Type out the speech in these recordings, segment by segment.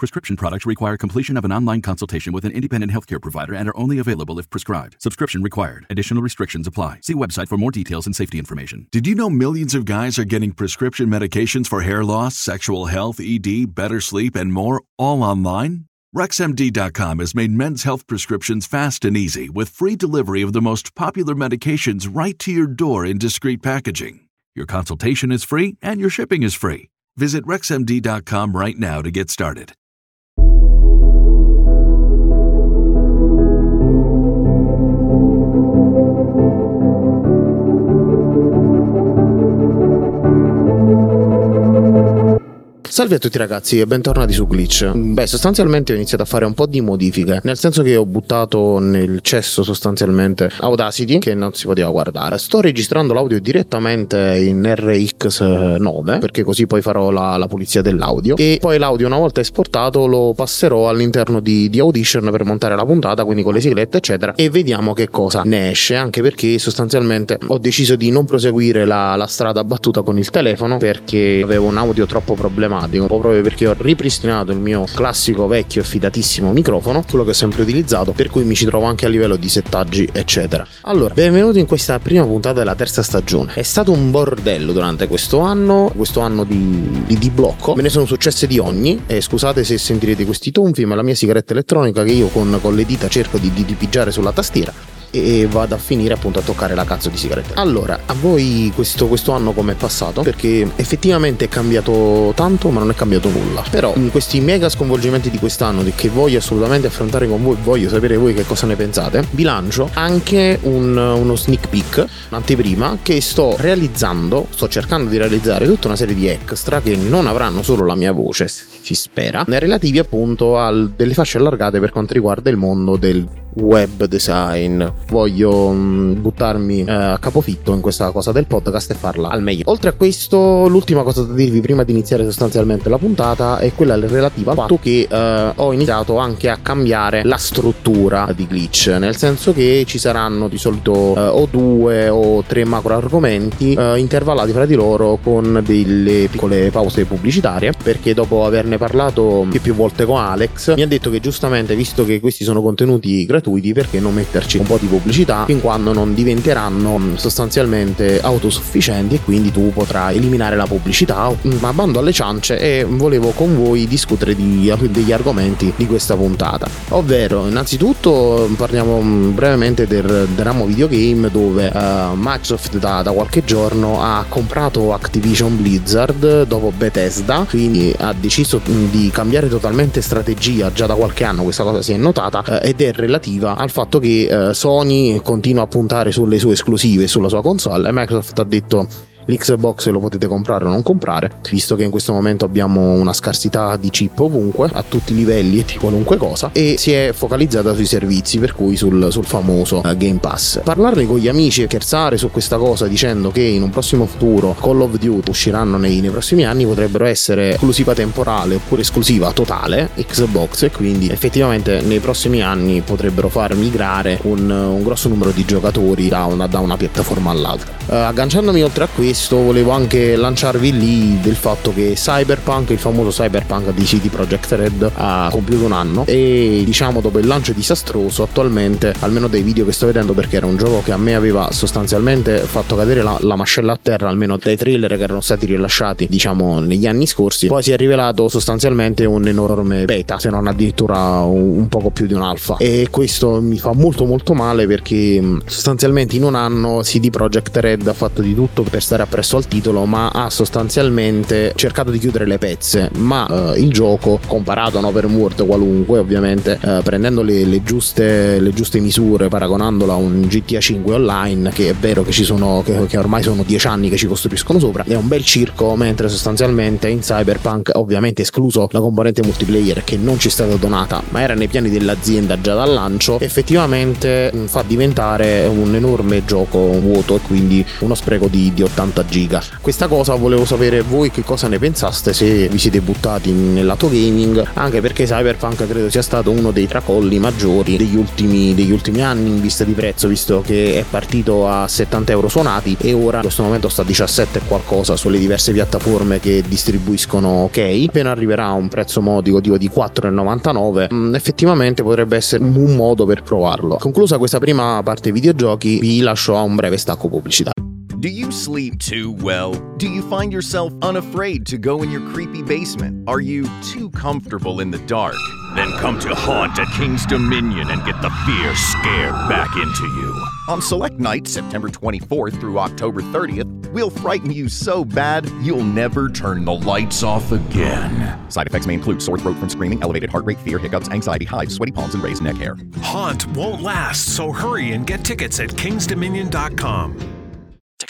Prescription products require completion of an online consultation with an independent healthcare provider and are only available if prescribed. Subscription required. Additional restrictions apply. See website for more details and safety information. Did you know millions of guys are getting prescription medications for hair loss, sexual health, ED, better sleep, and more all online? RexMD.com has made men's health prescriptions fast and easy with free delivery of the most popular medications right to your door in discreet packaging. Your consultation is free and your shipping is free. Visit RexMD.com right now to get started. Salve a tutti ragazzi e bentornati su Glitch. Beh, sostanzialmente ho iniziato a fare un po' di modifiche, nel senso che ho buttato nel cesso sostanzialmente Audacity che non si poteva guardare. Sto registrando l'audio direttamente in RX9 perché così poi farò la, la pulizia dell'audio e poi l'audio una volta esportato lo passerò all'interno di, di Audition per montare la puntata, quindi con le siglette eccetera e vediamo che cosa ne esce, anche perché sostanzialmente ho deciso di non proseguire la, la strada battuta con il telefono perché avevo un audio troppo problematico automatico, proprio perché ho ripristinato il mio classico vecchio e fidatissimo microfono, quello che ho sempre utilizzato, per cui mi ci trovo anche a livello di settaggi, eccetera. Allora, benvenuti in questa prima puntata della terza stagione. È stato un bordello durante questo anno, questo anno di, di, di blocco, me ne sono successe di ogni, e scusate se sentirete questi tonfi, ma la mia sigaretta elettronica che io con, con le dita cerco di, di, pigiare sulla tastiera e vado a finire appunto a toccare la cazzo di sigaretta. Allora, a voi questo, questo anno come è passato? Perché effettivamente è cambiato tanto, ma non è cambiato nulla. Però in questi mega sconvolgimenti di quest'anno, che voglio assolutamente affrontare con voi, voglio sapere voi che cosa ne pensate, vi lancio anche un, uno sneak peek, un'anteprima, che sto realizzando, sto cercando di realizzare tutta una serie di extra che non avranno solo la mia voce, si spera, relativi appunto a delle fasce allargate per quanto riguarda il mondo del web design. Voglio mh, mm, buttarmi eh, a capofitto in questa cosa del podcast e farla al meglio. Oltre a questo, l'ultima cosa da dirvi prima di iniziare sostanzialmente la puntata è quella relativa al fatto che eh, ho iniziato anche a cambiare la struttura di glitch, nel senso che ci saranno di solito eh, o due o tre macro argomenti eh, intervallati fra di loro con delle piccole pause pubblicitarie, perché dopo averne parlato più, più volte con Alex mi ha detto che giustamente visto che questi sono contenuti gratuiti gratuiti perché non metterci un po' di pubblicità fin quando non diventeranno mm, sostanzialmente autosufficienti e quindi tu potrai eliminare la pubblicità. Ma bando alle ciance e volevo con voi discutere di, degli argomenti di questa puntata. Ovvero innanzitutto parliamo mm, brevemente del, del ramo videogame dove uh, Microsoft da, da qualche giorno ha comprato Activision Blizzard dopo Bethesda quindi ha deciso mm, di cambiare totalmente strategia già da qualche anno questa cosa si è notata uh, ed è relativa relativa al fatto che eh, Sony continua a puntare sulle sue esclusive sulla sua console. E Microsoft ha detto L'Xbox lo potete comprare o non comprare, visto che in questo momento abbiamo una scarsità di chip ovunque, a tutti i livelli e di qualunque cosa, e si è focalizzata sui servizi, per cui sul, sul famoso uh, Game Pass. Parlarne con gli amici e scherzare su questa cosa dicendo che in un prossimo futuro Call of Duty usciranno nei, nei prossimi anni potrebbero essere esclusiva temporale oppure esclusiva totale Xbox e quindi effettivamente nei prossimi anni potrebbero far migrare un, un grosso numero di giocatori da una, da una piattaforma all'altra. Uh, agganciandomi oltre a questo questo volevo anche lanciarvi lì del fatto che Cyberpunk, il famoso Cyberpunk di CD Projekt Red, ha compiuto un anno. E diciamo dopo il lancio disastroso attualmente, almeno dai video che sto vedendo perché era un gioco che a me aveva sostanzialmente fatto cadere la, la mascella a terra, almeno dai trailer che erano stati rilasciati diciamo negli anni scorsi, poi si è rivelato sostanzialmente un enorme beta, se non addirittura un, un poco più di un alfa e questo mi fa molto molto male perché sostanzialmente in un anno CD Projekt Red ha fatto di tutto per stare a presso al titolo, ma ha sostanzialmente cercato di chiudere le pezze. Ma eh, il gioco, comparato a un open world qualunque, ovviamente eh, prendendo le, le, giuste, le, giuste, misure, paragonandolo a un GTA 5 online, che è vero che sono, che, che ormai sono dieci anni che ci costruiscono sopra, è un bel circo, mentre sostanzialmente in Cyberpunk, ovviamente escluso la componente multiplayer che non ci è stata donata, ma era nei piani dell'azienda già dal lancio, effettivamente fa diventare un enorme gioco vuoto e quindi uno spreco di, di 80 60 giga. Questa cosa volevo sapere voi che cosa ne pensaste se vi siete buttati nel lato gaming, anche perché Cyberpunk credo sia stato uno dei tracolli maggiori degli ultimi, degli ultimi anni in vista di prezzo, visto che è partito a 70 euro suonati e ora in questo momento sta a 17 e qualcosa sulle diverse piattaforme che distribuiscono ok. Appena arriverà a un prezzo modico di 4,99, mm, effettivamente potrebbe essere un modo per provarlo. Conclusa questa prima parte videogiochi, vi lascio a un breve stacco pubblicitario. Do you sleep too well? Do you find yourself unafraid to go in your creepy basement? Are you too comfortable in the dark? Then come to Haunt at King's Dominion and get the fear scare back into you. On select nights, September 24th through October 30th, we'll frighten you so bad you'll never turn the lights off again. Side effects may include sore throat from screaming, elevated heart rate, fear, hiccups, anxiety, hives, sweaty palms, and raised neck hair. Haunt won't last, so hurry and get tickets at kingsdominion.com.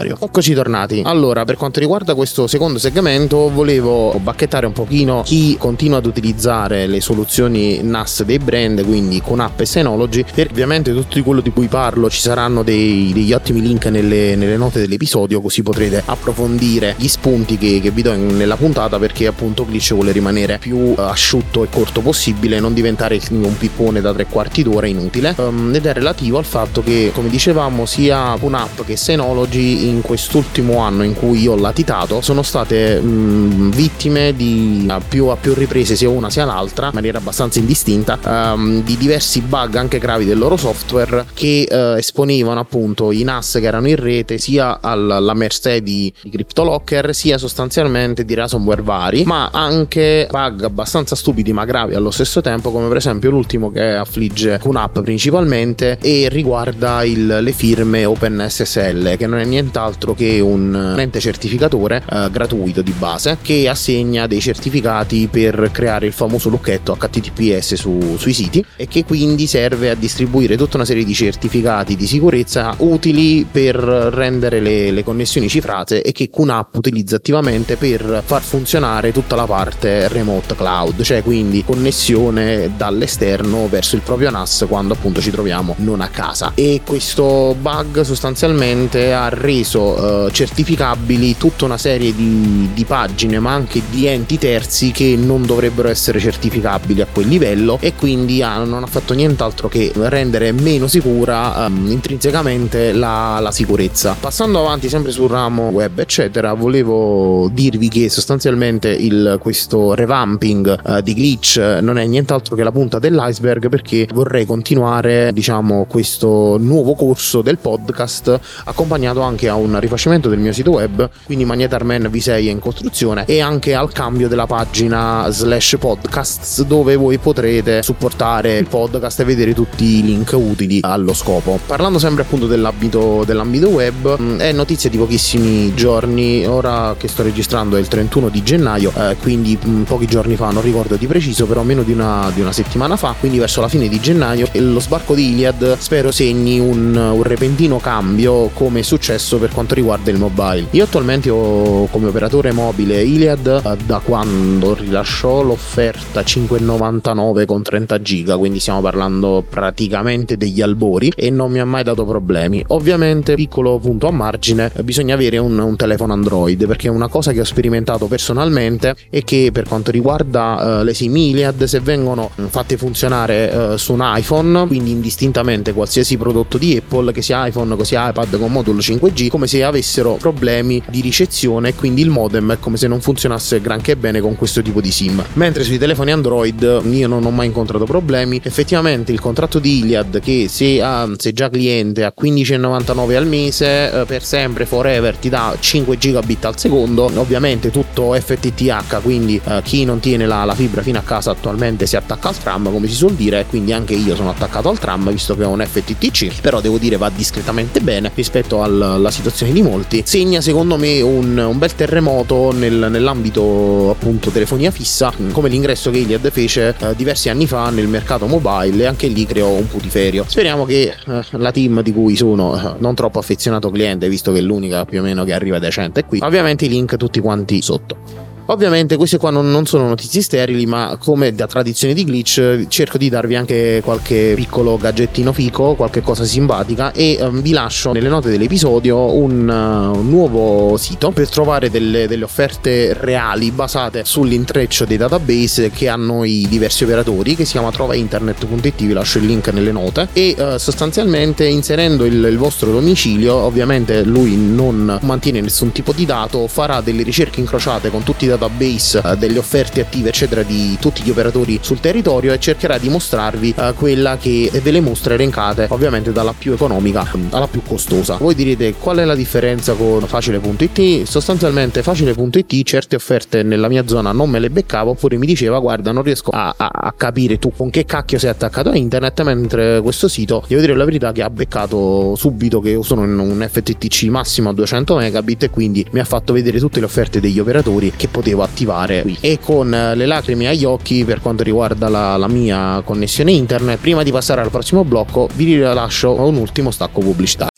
Eccoci tornati. Allora, per quanto riguarda questo secondo segmento, volevo bacchettare un pochino chi continua ad utilizzare le soluzioni NAS dei brand, quindi con app e Synology, perché ovviamente tutto quello di cui parlo ci saranno dei, degli ottimi link nelle, nelle, note dell'episodio, così potrete approfondire gli spunti che, che vi do in, nella puntata, perché appunto Glitch vuole rimanere più asciutto e corto possibile, non diventare un pippone da tre quarti d'ora inutile, um, ed è relativo al fatto che, come dicevamo, sia un'app che Synology in quest'ultimo anno in cui io ho latitato sono state mh, vittime di a più, a più riprese sia una sia l'altra in maniera abbastanza indistinta um, di diversi bug anche gravi del loro software che uh, esponevano appunto i NAS che erano in rete sia alla mercé di, di CryptoLocker sia sostanzialmente di ransomware vari ma anche bug abbastanza stupidi ma gravi allo stesso tempo come per esempio l'ultimo che affligge un'app principalmente e riguarda il, le firme OpenSSL che non è nient'altro altro che un ente certificatore eh, gratuito di base che assegna dei certificati per creare il famoso lucchetto HTTPS su, sui siti e che quindi serve a distribuire tutta una serie di certificati di sicurezza utili per rendere le, le connessioni cifrate e che QNAP utilizza attivamente per far funzionare tutta la parte remote cloud, cioè quindi connessione dall'esterno verso il proprio NAS quando appunto ci troviamo non a casa. E questo bug sostanzialmente ha reso uh, certificabili tutta una serie di, di, pagine ma anche di enti terzi che non dovrebbero essere certificabili a quel livello e quindi ah, non ha fatto nient'altro che rendere meno sicura um, intrinsecamente la, la, sicurezza. Passando avanti sempre sul ramo web eccetera volevo dirvi che sostanzialmente il, questo revamping uh, di glitch non è nient'altro che la punta dell'iceberg perché vorrei continuare diciamo questo nuovo corso del podcast accompagnato anche a un rifacimento del mio sito web, quindi Magnetarman V6 è in costruzione e anche al cambio della pagina slash podcasts dove voi potrete supportare il podcast e vedere tutti i link utili allo scopo. Parlando sempre appunto dell'ambito, dell'ambito web, mm, è notizia di pochissimi giorni, ora che sto registrando è il 31 di gennaio, eh, quindi mm, pochi giorni fa, non ricordo di preciso, però meno di una, di una, settimana fa, quindi verso la fine di gennaio, lo sbarco di Iliad spero segni un, un repentino cambio come è successo per quanto riguarda il mobile. Io attualmente ho come operatore mobile Iliad eh, da quando rilasciò l'offerta 5,99 con 30 giga, quindi stiamo parlando praticamente degli albori e non mi ha mai dato problemi. Ovviamente, piccolo punto a margine, bisogna avere un, un telefono Android perché una cosa che ho sperimentato personalmente è che per quanto riguarda uh, le SIM Iliad, se vengono fatte funzionare uh, su un iPhone, quindi indistintamente qualsiasi prodotto di Apple, che sia iPhone, che sia iPad con modulo 5G, come se avessero problemi di ricezione, quindi il modem è come se non funzionasse granché bene con questo tipo di SIM. Mentre sui telefoni Android io non ho mai incontrato problemi. Effettivamente il contratto di Iliad che se, ha, se già cliente a 15,99 al mese eh, per sempre forever ti dà 5 gigabit al secondo, ovviamente tutto FTTH, quindi eh, chi non tiene la, la, fibra fino a casa attualmente si attacca al tram, come si suol dire, quindi anche io sono attaccato al tram visto che ho un FTTC, però devo dire va discretamente bene rispetto al, alla situazione di molti. Segna secondo me un, un bel terremoto nel, nell'ambito appunto telefonia fissa, come l'ingresso che Iliad fece eh, diversi anni fa nel mercato mobile e anche lì creò un putiferio. Speriamo che eh, la team di cui sono eh, non troppo affezionato cliente, visto che è l'unica più o meno che arriva decente qui, ovviamente i link tutti quanti sotto. Ovviamente queste qua non, non, sono notizie sterili, ma come da tradizione di glitch cerco di darvi anche qualche piccolo gadgettino fico, qualche cosa simpatica e um, vi lascio nelle note dell'episodio un, uh, un nuovo sito per trovare delle, delle, offerte reali basate sull'intreccio dei database che hanno i diversi operatori che si chiama trovainternet.it, vi lascio il link nelle note. E uh, sostanzialmente inserendo il, il vostro domicilio, ovviamente lui non mantiene nessun tipo di dato, farà delle ricerche incrociate con tutti i database database uh, delle offerte attive eccetera di tutti gli operatori sul territorio e cercherà di mostrarvi uh, quella che ve le mostre elencate ovviamente dalla più economica alla più costosa. Voi direte qual è la differenza con facile.it sostanzialmente facile.it certe offerte nella mia zona non me le beccavo oppure mi diceva guarda non riesco a, a, a capire tu con che cacchio sei attaccato a internet mentre questo sito devo dire la verità che ha beccato subito che io sono in un FTTC massimo a 200 megabit e quindi mi ha fatto vedere tutte le offerte degli operatori che potevano potevo attivare qui. E con eh, le lacrime agli occhi per quanto riguarda la, la mia connessione internet, prima di passare al prossimo blocco, vi rilascio un ultimo stacco pubblicitario.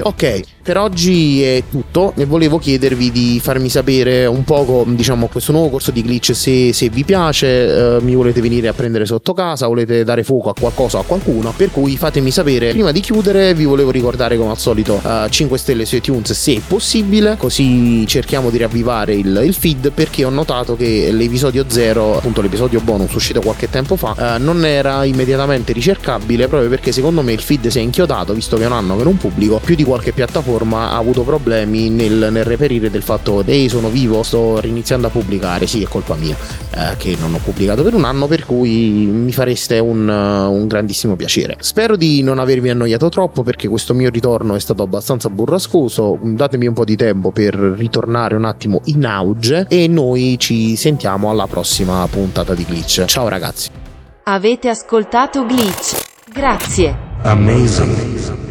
Ok, per oggi è tutto e volevo chiedervi di farmi sapere un poco, diciamo, questo nuovo corso di glitch se, se vi piace, eh, mi volete venire a prendere sotto casa, volete dare fuoco a qualcosa o a qualcuno, per cui fatemi sapere. Prima di chiudere vi volevo ricordare come al solito eh, 5 stelle su iTunes se possibile, così cerchiamo di riavvivare il, il feed perché ho notato che l'episodio 0, appunto l'episodio bonus uscito qualche tempo fa, uh, non era immediatamente ricercabile proprio perché secondo me il feed si è inchiodato, visto che è un anno che non pubblico, più di qualche piattaforma ha avuto problemi nel, nel reperire del fatto ehi sono vivo, sto riniziando a pubblicare, sì è colpa mia eh, che non ho pubblicato per un anno per cui mi fareste un, un grandissimo piacere. Spero di non avervi annoiato troppo perché questo mio ritorno è stato abbastanza burrascoso, datemi un po' di tempo per ritornare un attimo in auge e noi ci sentiamo alla prossima puntata di Glitch. Ciao ragazzi. Avete ascoltato Glitch. Grazie. Amazing.